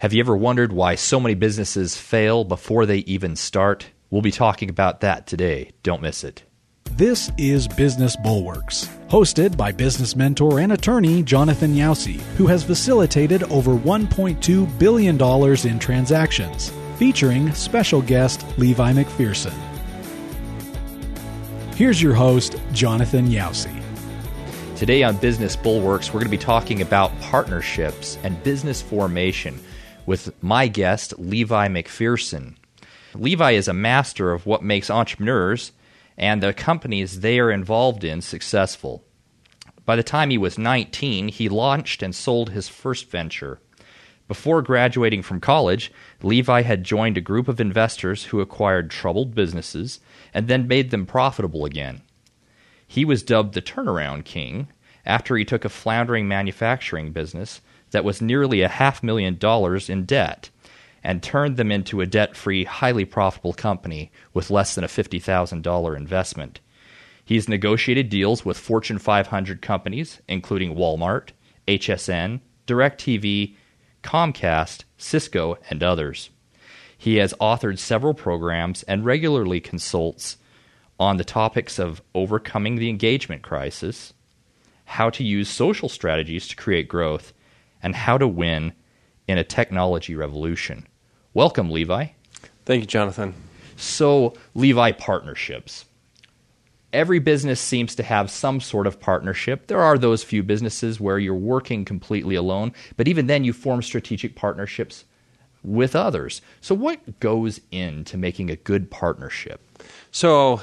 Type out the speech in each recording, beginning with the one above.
Have you ever wondered why so many businesses fail before they even start? We'll be talking about that today. Don't miss it. This is Business Bulwarks, hosted by business mentor and attorney Jonathan Yausi, who has facilitated over $1.2 billion in transactions, featuring special guest Levi McPherson. Here's your host, Jonathan Yausi. Today on Business Bulwarks, we're going to be talking about partnerships and business formation with my guest, Levi McPherson. Levi is a master of what makes entrepreneurs and the companies they are involved in successful. By the time he was 19, he launched and sold his first venture. Before graduating from college, Levi had joined a group of investors who acquired troubled businesses and then made them profitable again. He was dubbed the Turnaround King after he took a floundering manufacturing business that was nearly a half million dollars in debt and turned them into a debt free, highly profitable company with less than a $50,000 investment. He's negotiated deals with Fortune 500 companies, including Walmart, HSN, DirecTV, Comcast, Cisco, and others. He has authored several programs and regularly consults on the topics of overcoming the engagement crisis, how to use social strategies to create growth, and how to win in a technology revolution. Welcome, Levi. Thank you, Jonathan. So, Levi partnerships. Every business seems to have some sort of partnership. There are those few businesses where you're working completely alone, but even then, you form strategic partnerships with others. So, what goes into making a good partnership? So,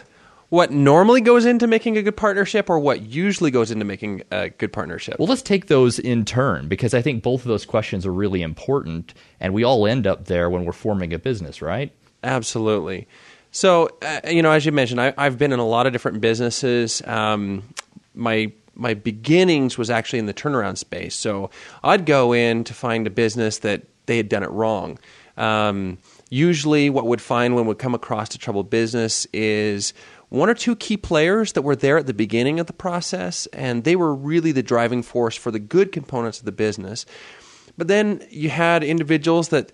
what normally goes into making a good partnership or what usually goes into making a good partnership? Well, let's take those in turn because I think both of those questions are really important and we all end up there when we're forming a business, right? Absolutely. So, uh, you know, as you mentioned, I, have been in a lot of different businesses. Um, my my beginnings was actually in the turnaround space. So I'd go in to find a business that they had done it wrong. Um, usually, what we'd find when we come across a troubled business is one or two key players that were there at the beginning of the process, and they were really the driving force for the good components of the business. But then you had individuals that,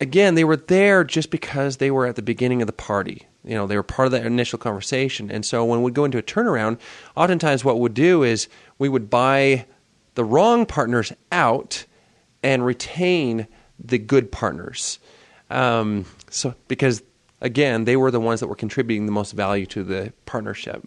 again, they were there just because they were at the beginning of the party. You know, they were part of that initial conversation. And so when we'd go into a turnaround, oftentimes what we'd do is we would buy the wrong partners out and retain the good partners. Um, so because again, they were the ones that were contributing the most value to the partnership.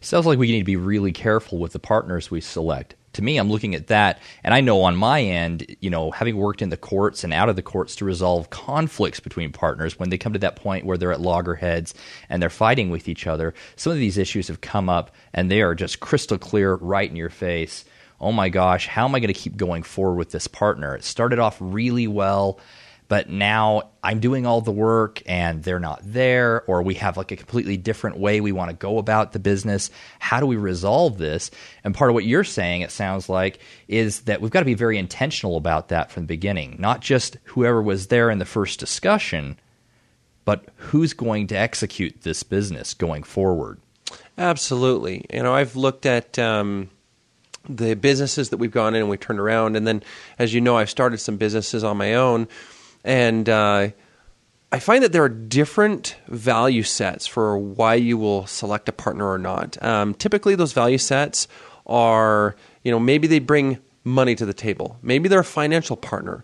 Sounds like we need to be really careful with the partners we select. To me, I'm looking at that, and I know on my end, you know, having worked in the courts and out of the courts to resolve conflicts between partners when they come to that point where they're at loggerheads and they're fighting with each other, some of these issues have come up and they are just crystal clear right in your face. Oh my gosh, how am I going to keep going forward with this partner? It started off really well but now I'm doing all the work and they're not there, or we have like a completely different way we want to go about the business. How do we resolve this? And part of what you're saying, it sounds like, is that we've got to be very intentional about that from the beginning, not just whoever was there in the first discussion, but who's going to execute this business going forward. Absolutely. You know, I've looked at. Um the businesses that we've gone in and we've turned around. And then, as you know, I've started some businesses on my own and uh, I find that there are different value sets for why you will select a partner or not. Um, typically, those value sets are, you know, maybe they bring money to the table. Maybe they're a financial partner.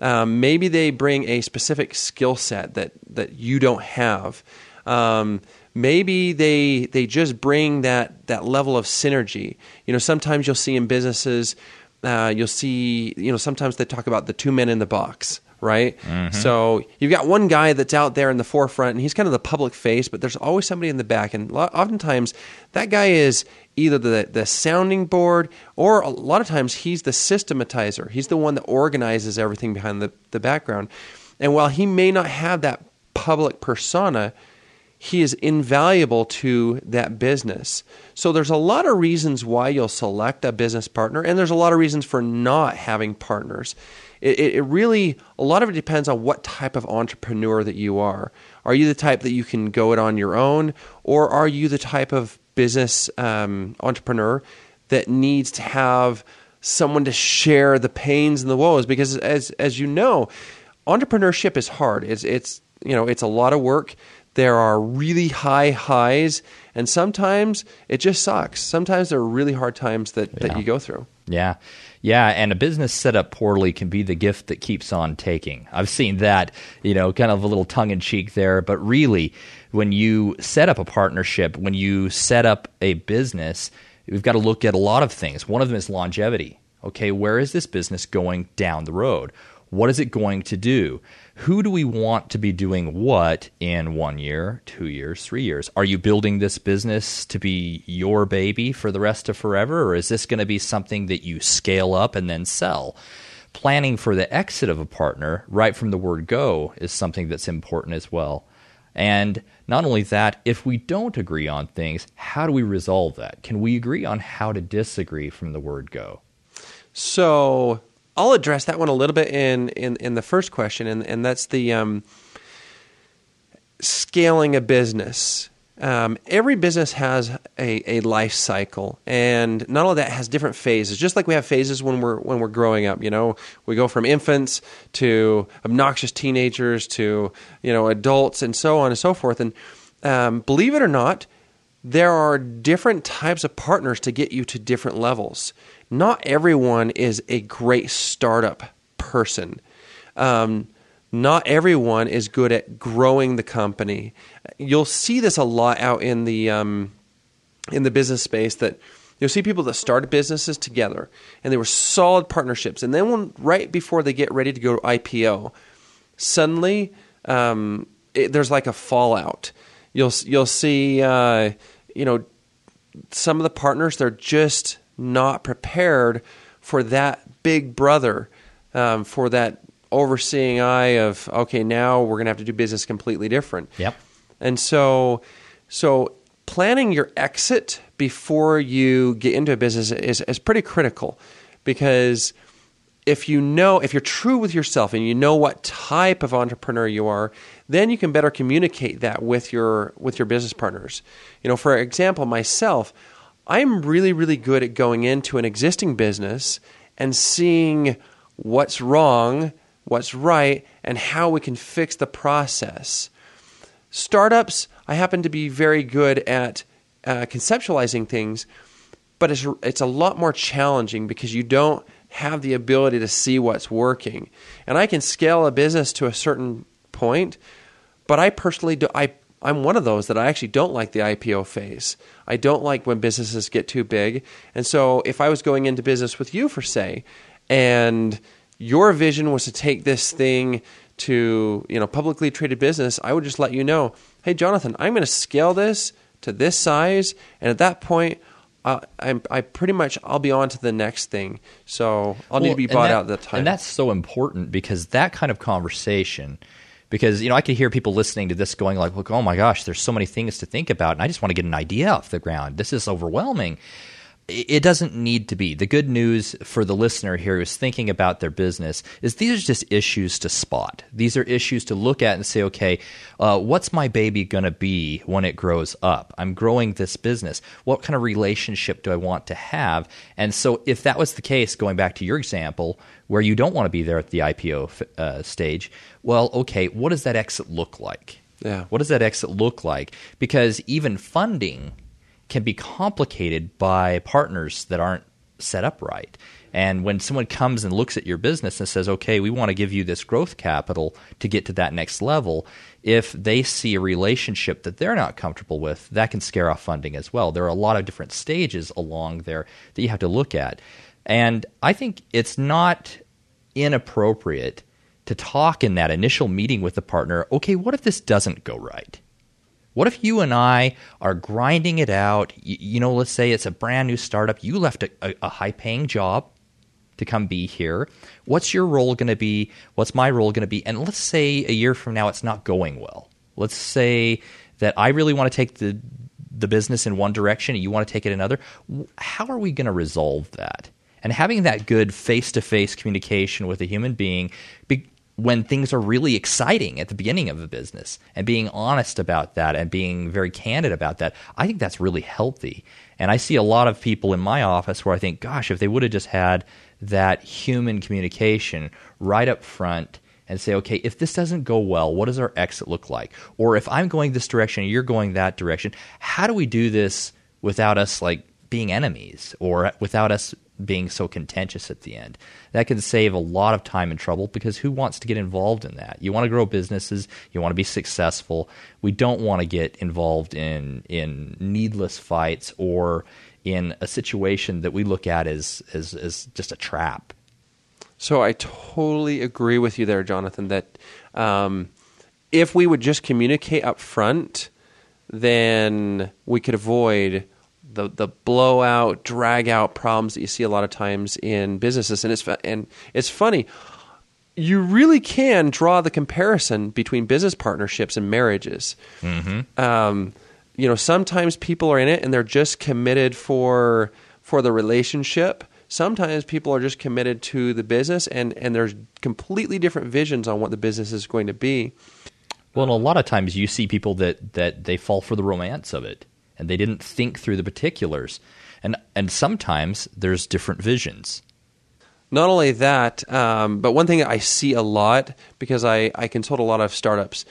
Um, maybe they bring a specific skill set that that you don't have. Um, maybe they they just bring that that level of synergy. You know, sometimes you'll see in businesses, uh, you'll see, you know, sometimes they talk about the two men in the box right? Mm-hmm. So you've got one guy that's out there in the forefront, and he's kind of the public face, but there's always somebody in the back, and oftentimes that guy is either the the sounding board, or a lot of times he's the systematizer. He's the one that organizes everything behind the the background, and while he may not have that public persona. He is invaluable to that business. So, there's a lot of reasons why you'll select a business partner, and there's a lot of reasons for not having partners it, it really a lot of it depends on what type of entrepreneur that you are. Are you the type that you can go it on your own, or are you the type of business um, entrepreneur that needs to have someone to share the pains and the woes? Because as as you know, entrepreneurship is hard. It's it's you know it's a lot of work. There are really high highs, and sometimes it just sucks. Sometimes there are really hard times that, Yeah. that you go through. Yeah. Yeah, and a business set up poorly can be the gift that keeps on taking. I've seen that, you know, kind of a little tongue in cheek there, but really when you set up a partnership, when you set up a business, we've got to look at a lot of things. One of them is longevity. Okay, where is this business going down the road? What is it going to do? Who do we want to be doing what in one year, two years, three years? Are you building this business to be your baby for the rest of forever, or is this going to be something that you scale up and then sell? Planning for the exit of a partner right from the word go is something that's important as well. And not only that, if we don't agree on things, how do we resolve that? Can we agree on how to disagree from the word go? So I'll address that one a little bit in in, in the first question, and and that's the um, scaling a business. Um, every business has a, a life cycle, and not only that has different phases. Just like we have phases when we're when we're growing up, you know, we go from infants to obnoxious teenagers to you know adults, and so on and so forth. And um, believe it or not, there are different types of partners to get you to different levels. Not everyone is a great startup person. Um, not everyone is good at growing the company. You'll see this a lot out in the um, in the business space that you'll see people that started businesses together and they were solid partnerships, and then when right before they get ready to go to IPO, suddenly um, it, there's like a fallout. You'll you'll see uh, you know some of the partners they're just not prepared for that big brother um, for that overseeing eye of okay now we're going to have to do business completely different Yep. and so so planning your exit before you get into a business is, is pretty critical because if you know if you're true with yourself and you know what type of entrepreneur you are then you can better communicate that with your with your business partners you know for example myself i'm really really good at going into an existing business and seeing what's wrong what's right and how we can fix the process startups i happen to be very good at uh, conceptualizing things but it's it's a lot more challenging because you don't have the ability to see what's working. And I can scale a business to a certain point, but I personally do I I'm one of those that I actually don't like the IPO phase. I don't like when businesses get too big. And so if I was going into business with you for say and your vision was to take this thing to, you know, publicly traded business, I would just let you know, "Hey Jonathan, I'm going to scale this to this size and at that point uh, I'm, I pretty much I'll be on to the next thing. So I'll need to be bought that- out at that time. And that's so important because that kind of conversation, because you know, I could hear people listening to this going like, "Look, oh my gosh, there's so many things to think about, and I just want to get an idea off the ground. This is overwhelming." It doesn't need to be. The good news for the listener here who's thinking about their business is these are just issues to spot. These are issues to look at and say, okay, uh, what's my baby going to be when it grows up? I'm growing this business. What kind of relationship do I want to have? And so, if that was the case, going back to your example, where you don't want to be there at the IPO f- uh, stage, well, okay, what does that exit look like? Yeah. What does that exit look like? Because even funding can be complicated by partners that aren't set up right. And when someone comes and looks at your business and says, okay, we want to give you this growth capital to get to that next level, if they see a relationship that they're not comfortable with, that can scare off funding as well. There are a lot of different stages along there that you have to look at. And I think it's not inappropriate to talk in that initial meeting with the partner okay, what if this doesn't go right? What if you and I are grinding it out? You, you know, let's say it's a brand new startup. You left a, a, a high paying job to come be here. What's your role going to be? What's my role going to be? And let's say a year from now it's not going well. Let's say that I really want to take the the business in one direction and you want to take it another. How are we going to resolve that? And having that good face to face communication with a human being be, when things are really exciting at the beginning of a business and being honest about that and being very candid about that, I think that's really healthy. And I see a lot of people in my office where I think, gosh, if they would have just had that human communication right up front and say, okay, if this doesn't go well, what does our exit look like? Or if I'm going this direction and you're going that direction, how do we do this without us like being enemies or without us being so contentious at the end? That can save a lot of time and trouble because who wants to get involved in that? You want to grow businesses, you want to be successful. We don't want to get involved in in needless fights or in a situation that we look at as as, as just a trap. So I totally agree with you there, Jonathan. That um, if we would just communicate up front, then we could avoid the the blowout, drag out problems that you see a lot of times in businesses. And it's and it's funny. You really can draw the comparison between business partnerships and marriages. Mm-hmm. Um, you know, sometimes people are in it and they're just committed for for the relationship sometimes people are just committed to the business and, and there's completely different visions on what the business is going to be. Well, and a lot of times you see people that, that they fall for the romance of it and they didn't think through the particulars. And, and sometimes there's different visions. Not only that, um, but one thing I see a lot because I, I consult a lot of startups,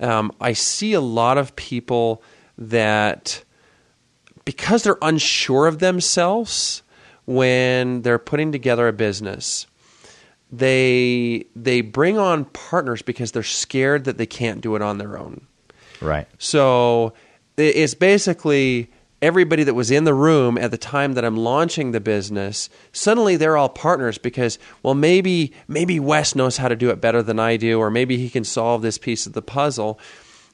um, I see a lot of people that because they're unsure of themselves, when they're putting together a business, they they bring on partners because they're scared that they can't do it on their own. Right. So it's basically everybody that was in the room at the time that I'm launching the business, suddenly they're all partners because well maybe maybe Wes knows how to do it better than I do or maybe he can solve this piece of the puzzle.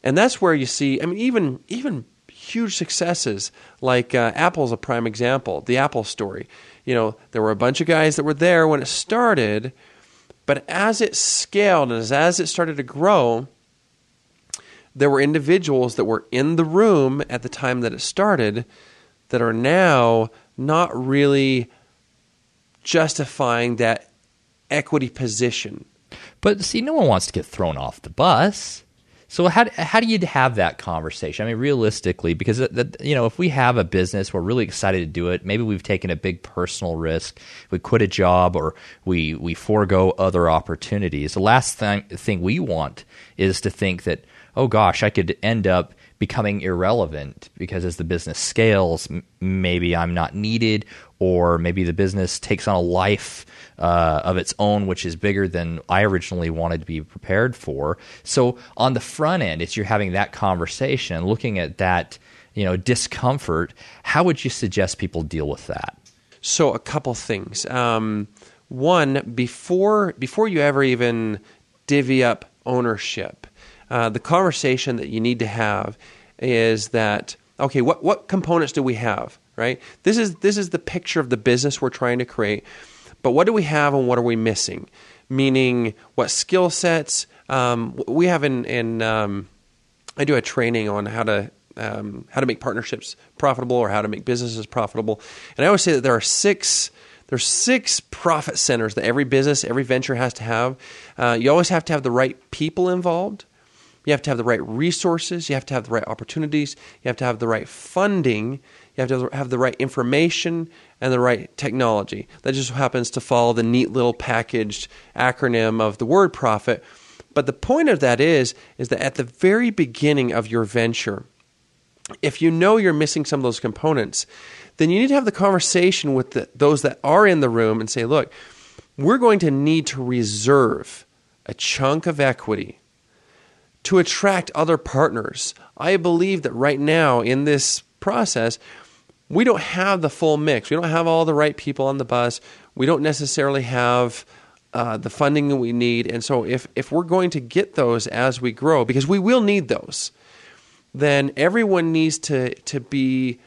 And that's where you see I mean even even huge successes. Like uh, Apple's a prime example. The Apple story. You know, there were a bunch of guys that were there when it started, but as it scaled and as, as it started to grow, there were individuals that were in the room at the time that it started that are now not really justifying that equity position. But see, no one wants to get thrown off the bus. So how how do you have that conversation? I mean, realistically, because you know, if we have a business, we're really excited to do it. Maybe we've taken a big personal risk. We quit a job, or we we forego other opportunities. The last thing thing we want is to think that, oh gosh, I could end up becoming irrelevant because as the business scales, m- maybe I'm not needed, or maybe the business takes on a life uh, of its own, which is bigger than I originally wanted to be prepared for. So on the front end, it's you're having that conversation, looking at that, you know, discomfort. How would you suggest people deal with that? So a couple things. Um, one, before before you ever even divvy up ownership, uh, the conversation that you need to have is that okay, what what components do we have? Right. This is this is the picture of the business we're trying to create. But what do we have and what are we missing? Meaning, what skill sets um, we have in in um, I do a training on how to um, how to make partnerships profitable or how to make businesses profitable, and I always say that there are six there's six profit centers that every business, every venture has to have. Uh, you always have to have the right people involved. You have to have the right resources. You have to have the right opportunities. You have to have the right funding. You have to have the right information and the right technology. That just happens to follow the neat little packaged acronym of the word profit. But the point of that is, is that at the very beginning of your venture, if you know you're missing some of those components, then you need to have the conversation with the, those that are in the room and say, look, we're going to need to reserve a chunk of equity to attract other partners. I believe that right now in this process, we don't have the full mix. We don't have all the right people on the bus. We don't necessarily have uh, the funding that we need. And so, if, if we're going to get those as we grow, because we will need those, then everyone needs to, to be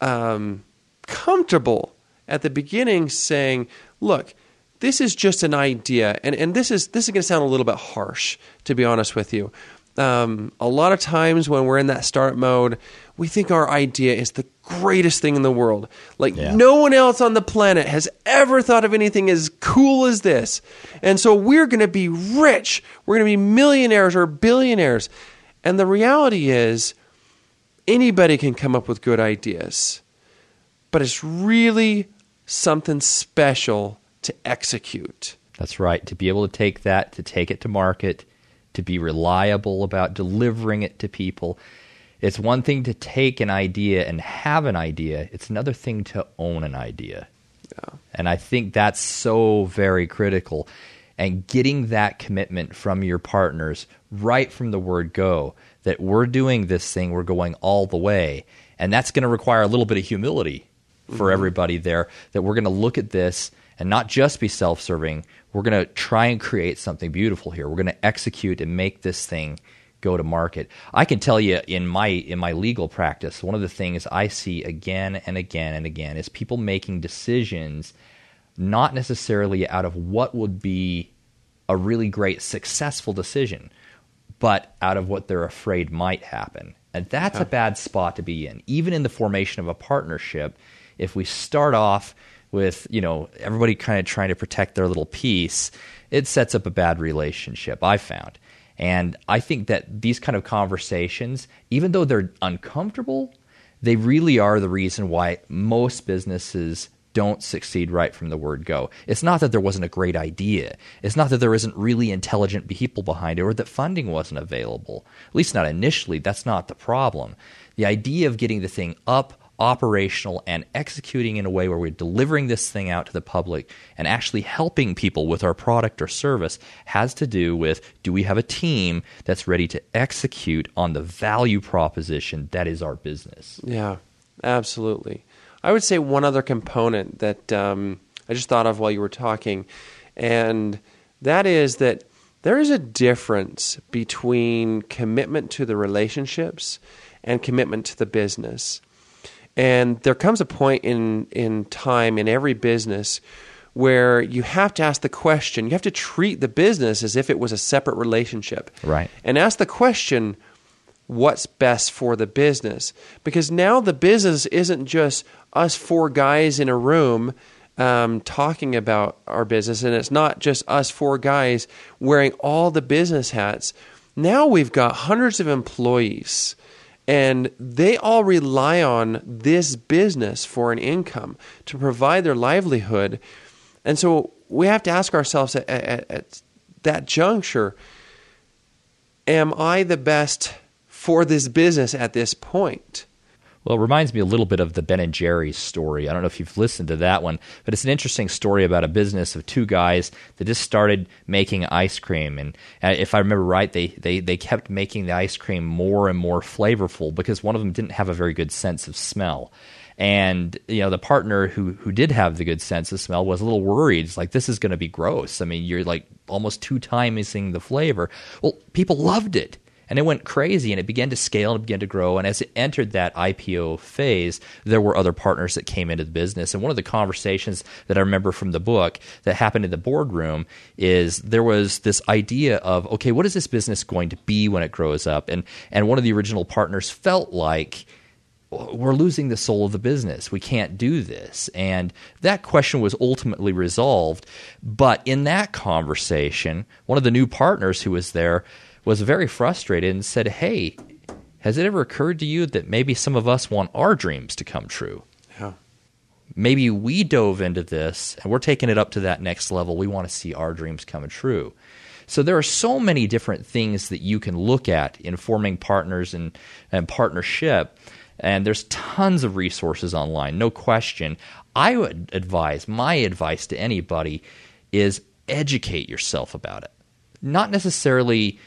um, comfortable at the beginning saying, look, this is just an idea, and, and this is this is going to sound a little bit harsh, to be honest with you. Um, a lot of times when we're in that start mode, we think our idea is the greatest thing in the world. Like yeah. no one else on the planet has ever thought of anything as cool as this. And so we're going to be rich. We're going to be millionaires or billionaires. And the reality is anybody can come up with good ideas. But it's really something special to execute. That's right. To be able to take that, to take it to market, to be reliable about delivering it to people. It's one thing to take an idea and have an idea, it's another thing to own an idea. Yeah. And I think that's so very critical. And getting that commitment from your partners right from the word go that we're doing this thing, we're going all the way. And that's going to require a little bit of humility for mm-hmm. everybody there that we're going to look at this and not just be self serving. We're going to try and create something beautiful here. We're going to execute and make this thing go to market. I can tell you in my in my legal practice, one of the things I see again and again and again is people making decisions not necessarily out of what would be a really great successful decision, but out of what they're afraid might happen. And that's a bad spot to be in. Even in the formation of a partnership, if we start off with, you know, everybody kind of trying to protect their little piece, it sets up a bad relationship, I found. And I think that these kind of conversations, even though they're uncomfortable, they really are the reason why most businesses don't succeed right from the word go. It's not that there wasn't a great idea. It's not that there isn't really intelligent people behind it or that funding wasn't available. At least not initially. That's not the problem. The idea of getting the thing up, operational and executing in a way where we're delivering this thing out to the public and actually helping people with our product or service has to do with do we have a team that's ready to execute on the value proposition that is our business? Yeah, absolutely. I would say one other component that um, I just thought of while you were talking, and that is that there is a difference between commitment to the relationships and commitment to the business. And there comes a point in, in time in every business where you have to ask the question, you have to treat the business as if it was a separate relationship. Right. And ask the question, what's best for the business? Because now the business isn't just us four guys in a room um, talking about our business, and it's not just us four guys wearing all the business hats. Now we've got hundreds of employees and they all rely on this business for an income to provide their livelihood. And so we have to ask ourselves at, at, at that juncture Am I the best for this business at this point? Well, it reminds me a little bit of the Ben and Jerry's story. I don't know if you've listened to that one, but it's an interesting story about a business of two guys that just started making ice cream. And uh, if I remember right, they, they, they kept making the ice cream more and more flavorful because one of them didn't have a very good sense of smell. And you know the partner who who did have the good sense of smell was a little worried. It's like this is going to be gross. I mean, you're like almost two timing the flavor. Well, people loved it and it went crazy and it began to scale and began to grow. And as it entered that IPO phase, there were other partners that came into the business. And one of the conversations that I remember from the book that happened in the boardroom is there was this idea of, okay, what is this business going to be when it grows up? And and one of the original partners felt like we're losing the soul of the business. We can't do this. And that question was ultimately resolved. But in that conversation, one of the new partners who was there was very frustrated and said, Hey, has it ever occurred to you that maybe some of us want our dreams to come true? Yeah. Maybe we dove into this and we're taking it up to that next level. We want to see our dreams come true. So there are so many different things that you can look at in forming partners and, and partnership. And there's tons of resources online, no question. I would advise, my advice to anybody is educate yourself about it. Not necessarily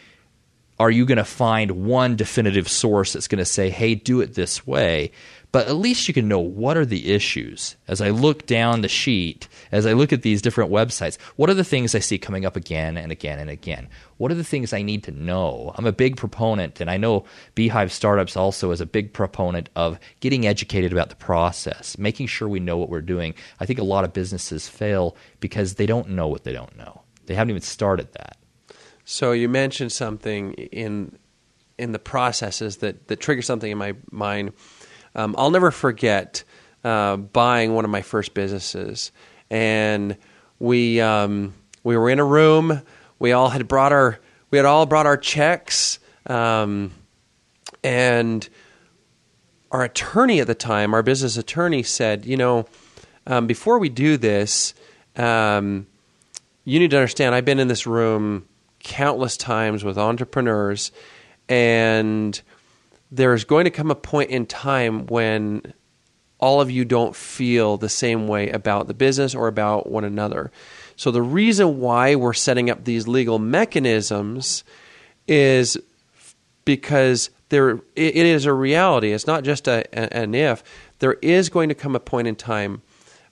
are you going to find one definitive source that's going to say, hey, do it this way? But at least you can know what are the issues. As I look down the sheet, as I look at these different websites, what are the things I see coming up again and again and again? What are the things I need to know? I'm a big proponent, and I know Beehive Startups also is a big proponent of getting educated about the process, making sure we know what we're doing. I think a lot of businesses fail because they don't know what they don't know. They haven't even started that. So you mentioned something in in the processes that that trigger something in my mind. Um, I'll never forget uh, buying one of my first businesses, and we um, we were in a room. We all had brought our we had all brought our checks, um, and our attorney at the time, our business attorney, said, "You know, um, before we do this." Um, you need to understand I've been in this room countless times with entrepreneurs, and there's going to come a point in time when all of you don't feel the same way about the business or about one another. So, the reason why we're setting up these legal mechanisms is because there it is a reality. It's not just a, an if. There is going to come a point in time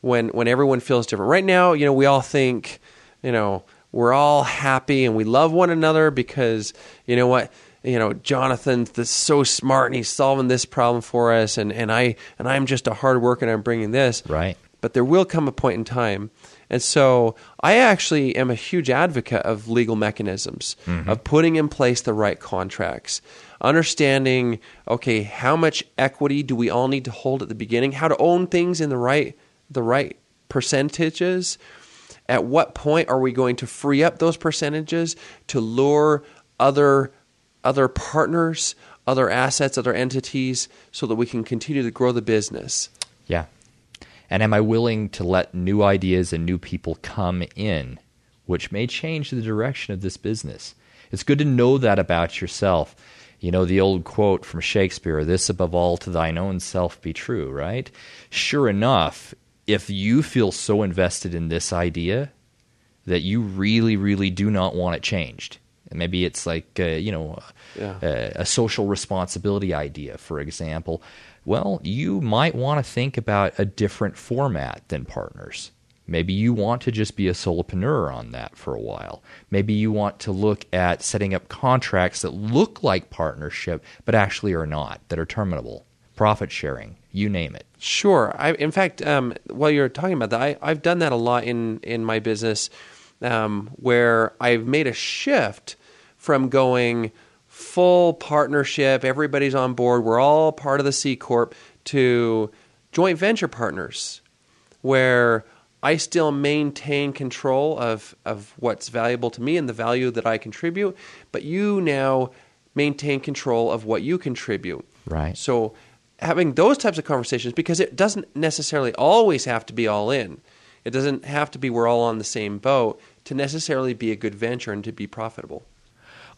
when when everyone feels different. Right now, you know, we all think, you know, we're all happy and we love one another because you know what you know jonathan's so smart and he's solving this problem for us and, and i and i'm just a hard worker and i'm bringing this. Right. But there will come a point in time. And so i actually am a huge advocate of legal mechanisms mm-hmm. of putting in place the right contracts understanding okay how much equity do we all need to hold at the beginning? How to own things in the right the right percentages at what point are we going to free up those percentages to lure other other partners, other assets, other entities so that we can continue to grow the business? Yeah. And am I willing to let new ideas and new people come in, which may change the direction of this business? It's good to know that about yourself. You know, the old quote from Shakespeare, this above all to thine own self be true, right? Sure enough, if you feel so invested in this idea that you really, really do not want it changed, and maybe it's like uh, you know yeah. a, a social responsibility idea, for example. Well, you might want to think about a different format than partners. Maybe you want to just be a solopreneur on that for a while. Maybe you want to look at setting up contracts that look like partnership but actually are not, that are terminable, profit sharing, you name it. Sure. I, in fact, um, while you're talking about that, I, I've done that a lot in, in my business um, where I've made a shift from going full partnership, everybody's on board, we're all part of the C Corp, to joint venture partners, where I still maintain control of, of what's valuable to me and the value that I contribute, but you now maintain control of what you contribute. Right. So having those types of conversations because it doesn't necessarily always have to be all in. It doesn't have to be we're all on the same boat to necessarily be a good venture and to be profitable.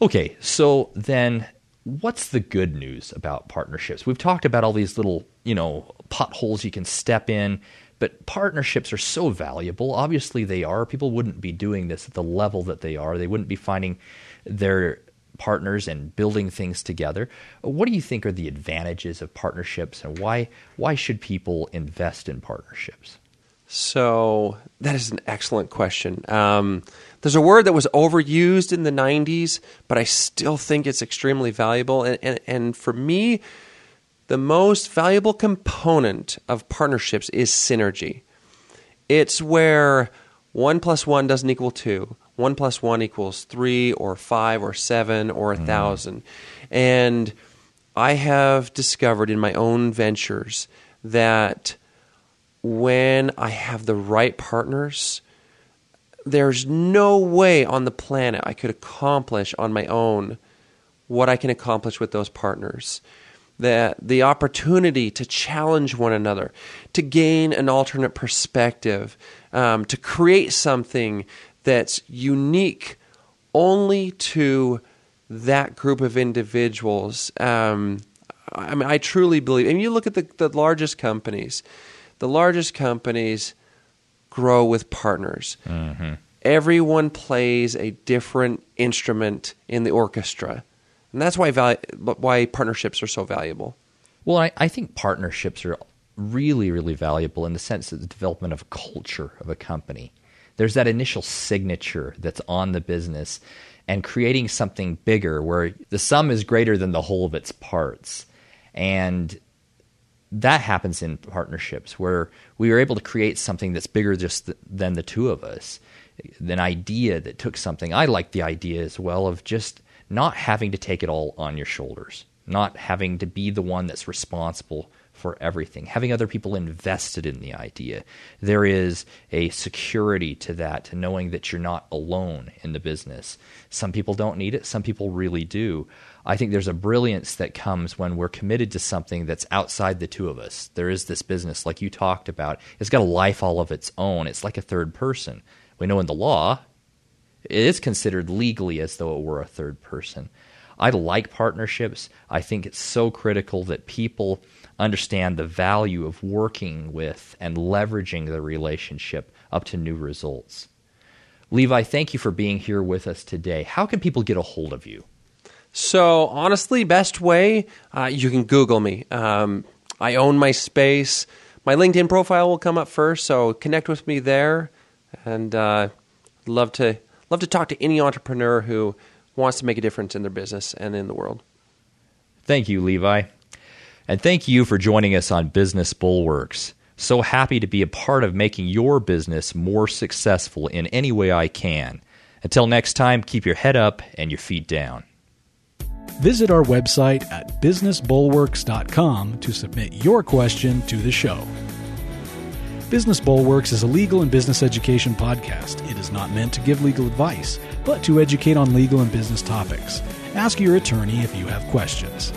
Okay, so then what's the good news about partnerships? We've talked about all these little, you know, potholes you can step in, but partnerships are so valuable. Obviously they are. People wouldn't be doing this at the level that they are. They wouldn't be finding their partners and building things together. What do you think are the advantages of partnerships and why why should people invest in partnerships? So that is an excellent question. Um, there's a word that was overused in the 90s, but I still think it's extremely valuable. And, and, and for me, the most valuable component of partnerships is synergy. It's where one plus one doesn't equal two, one plus one equals three or five or seven or a mm. thousand. And I have discovered in my own ventures that when I have the right partners, there's no way on the planet I could accomplish on my own what I can accomplish with those partners. That the opportunity to challenge one another, to gain an alternate perspective, um, to create something that's unique only to that group of individuals. Um, I mean, I truly believe. And you look at the, the largest companies the largest companies grow with partners. Mm-hmm. Everyone plays a different instrument in the orchestra. And that's why, val- why partnerships are so valuable. Well, I, I think partnerships are really, really valuable in the sense of the development of culture of a company. There's that initial signature that's on the business and creating something bigger where the sum is greater than the whole of its parts. And that happens in partnerships where we are able to create something that's bigger just th- than the two of us. An idea that took something. I like the idea as well of just not having to take it all on your shoulders, not having to be the one that's responsible for everything, having other people invested in the idea. There is a security to that, to knowing that you're not alone in the business. Some people don't need it, some people really do. I think there's a brilliance that comes when we're committed to something that's outside the two of us. There is this business, like you talked about, it's got a life all of its own. It's like a third person. We know in the law, It is considered legally as though it were a third person. I like partnerships. I think it's so critical that people understand the value of working with and leveraging the relationship up to new results. Levi, thank you for being here with us today. How can people get a hold of you? So, honestly, best way uh, you can Google me. Um, I own my space. My LinkedIn profile will come up first, so connect with me there. And uh, love to love to talk to any entrepreneur who wants to make a difference in their business and in the world. Thank you, Levi. And thank you for joining us on Business Bulwarks. So happy to be a part of making your business more successful in any way I can. Until next time, keep your head up and your feet down. Visit our website at businessbulwarks.com to submit your question to the show. Business Bulwarks is a legal and business education podcast. It is not meant to give legal advice, but to educate on legal and business topics. Ask your attorney if you have questions.